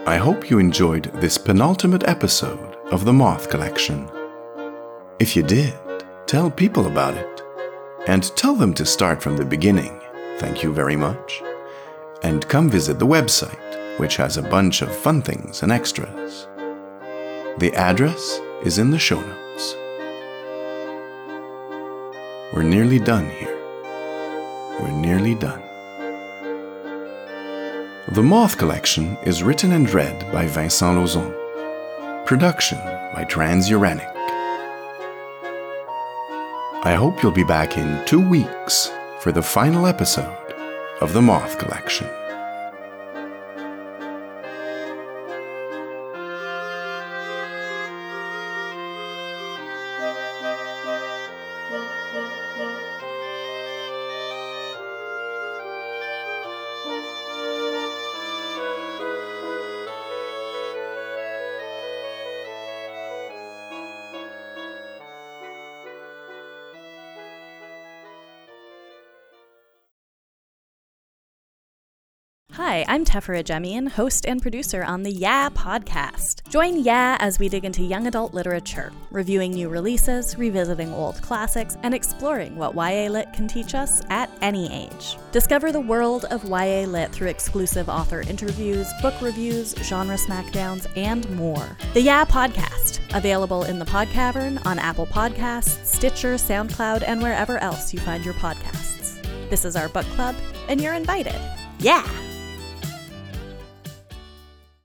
I hope you enjoyed this penultimate episode of the Moth Collection. If you did, tell people about it. And tell them to start from the beginning. Thank you very much. And come visit the website, which has a bunch of fun things and extras. The address is in the show notes. We're nearly done here. We're nearly done. The Moth Collection is written and read by Vincent Lauzon. Production by Transuranic. I hope you'll be back in two weeks for the final episode of The Moth Collection. Tefera Jemian, host and producer on the Yeah podcast. Join Yeah as we dig into young adult literature, reviewing new releases, revisiting old classics, and exploring what YA Lit can teach us at any age. Discover the world of YA Lit through exclusive author interviews, book reviews, genre smackdowns, and more. The Yeah podcast, available in the Podcavern, on Apple Podcasts, Stitcher, SoundCloud, and wherever else you find your podcasts. This is our book club, and you're invited. Yeah!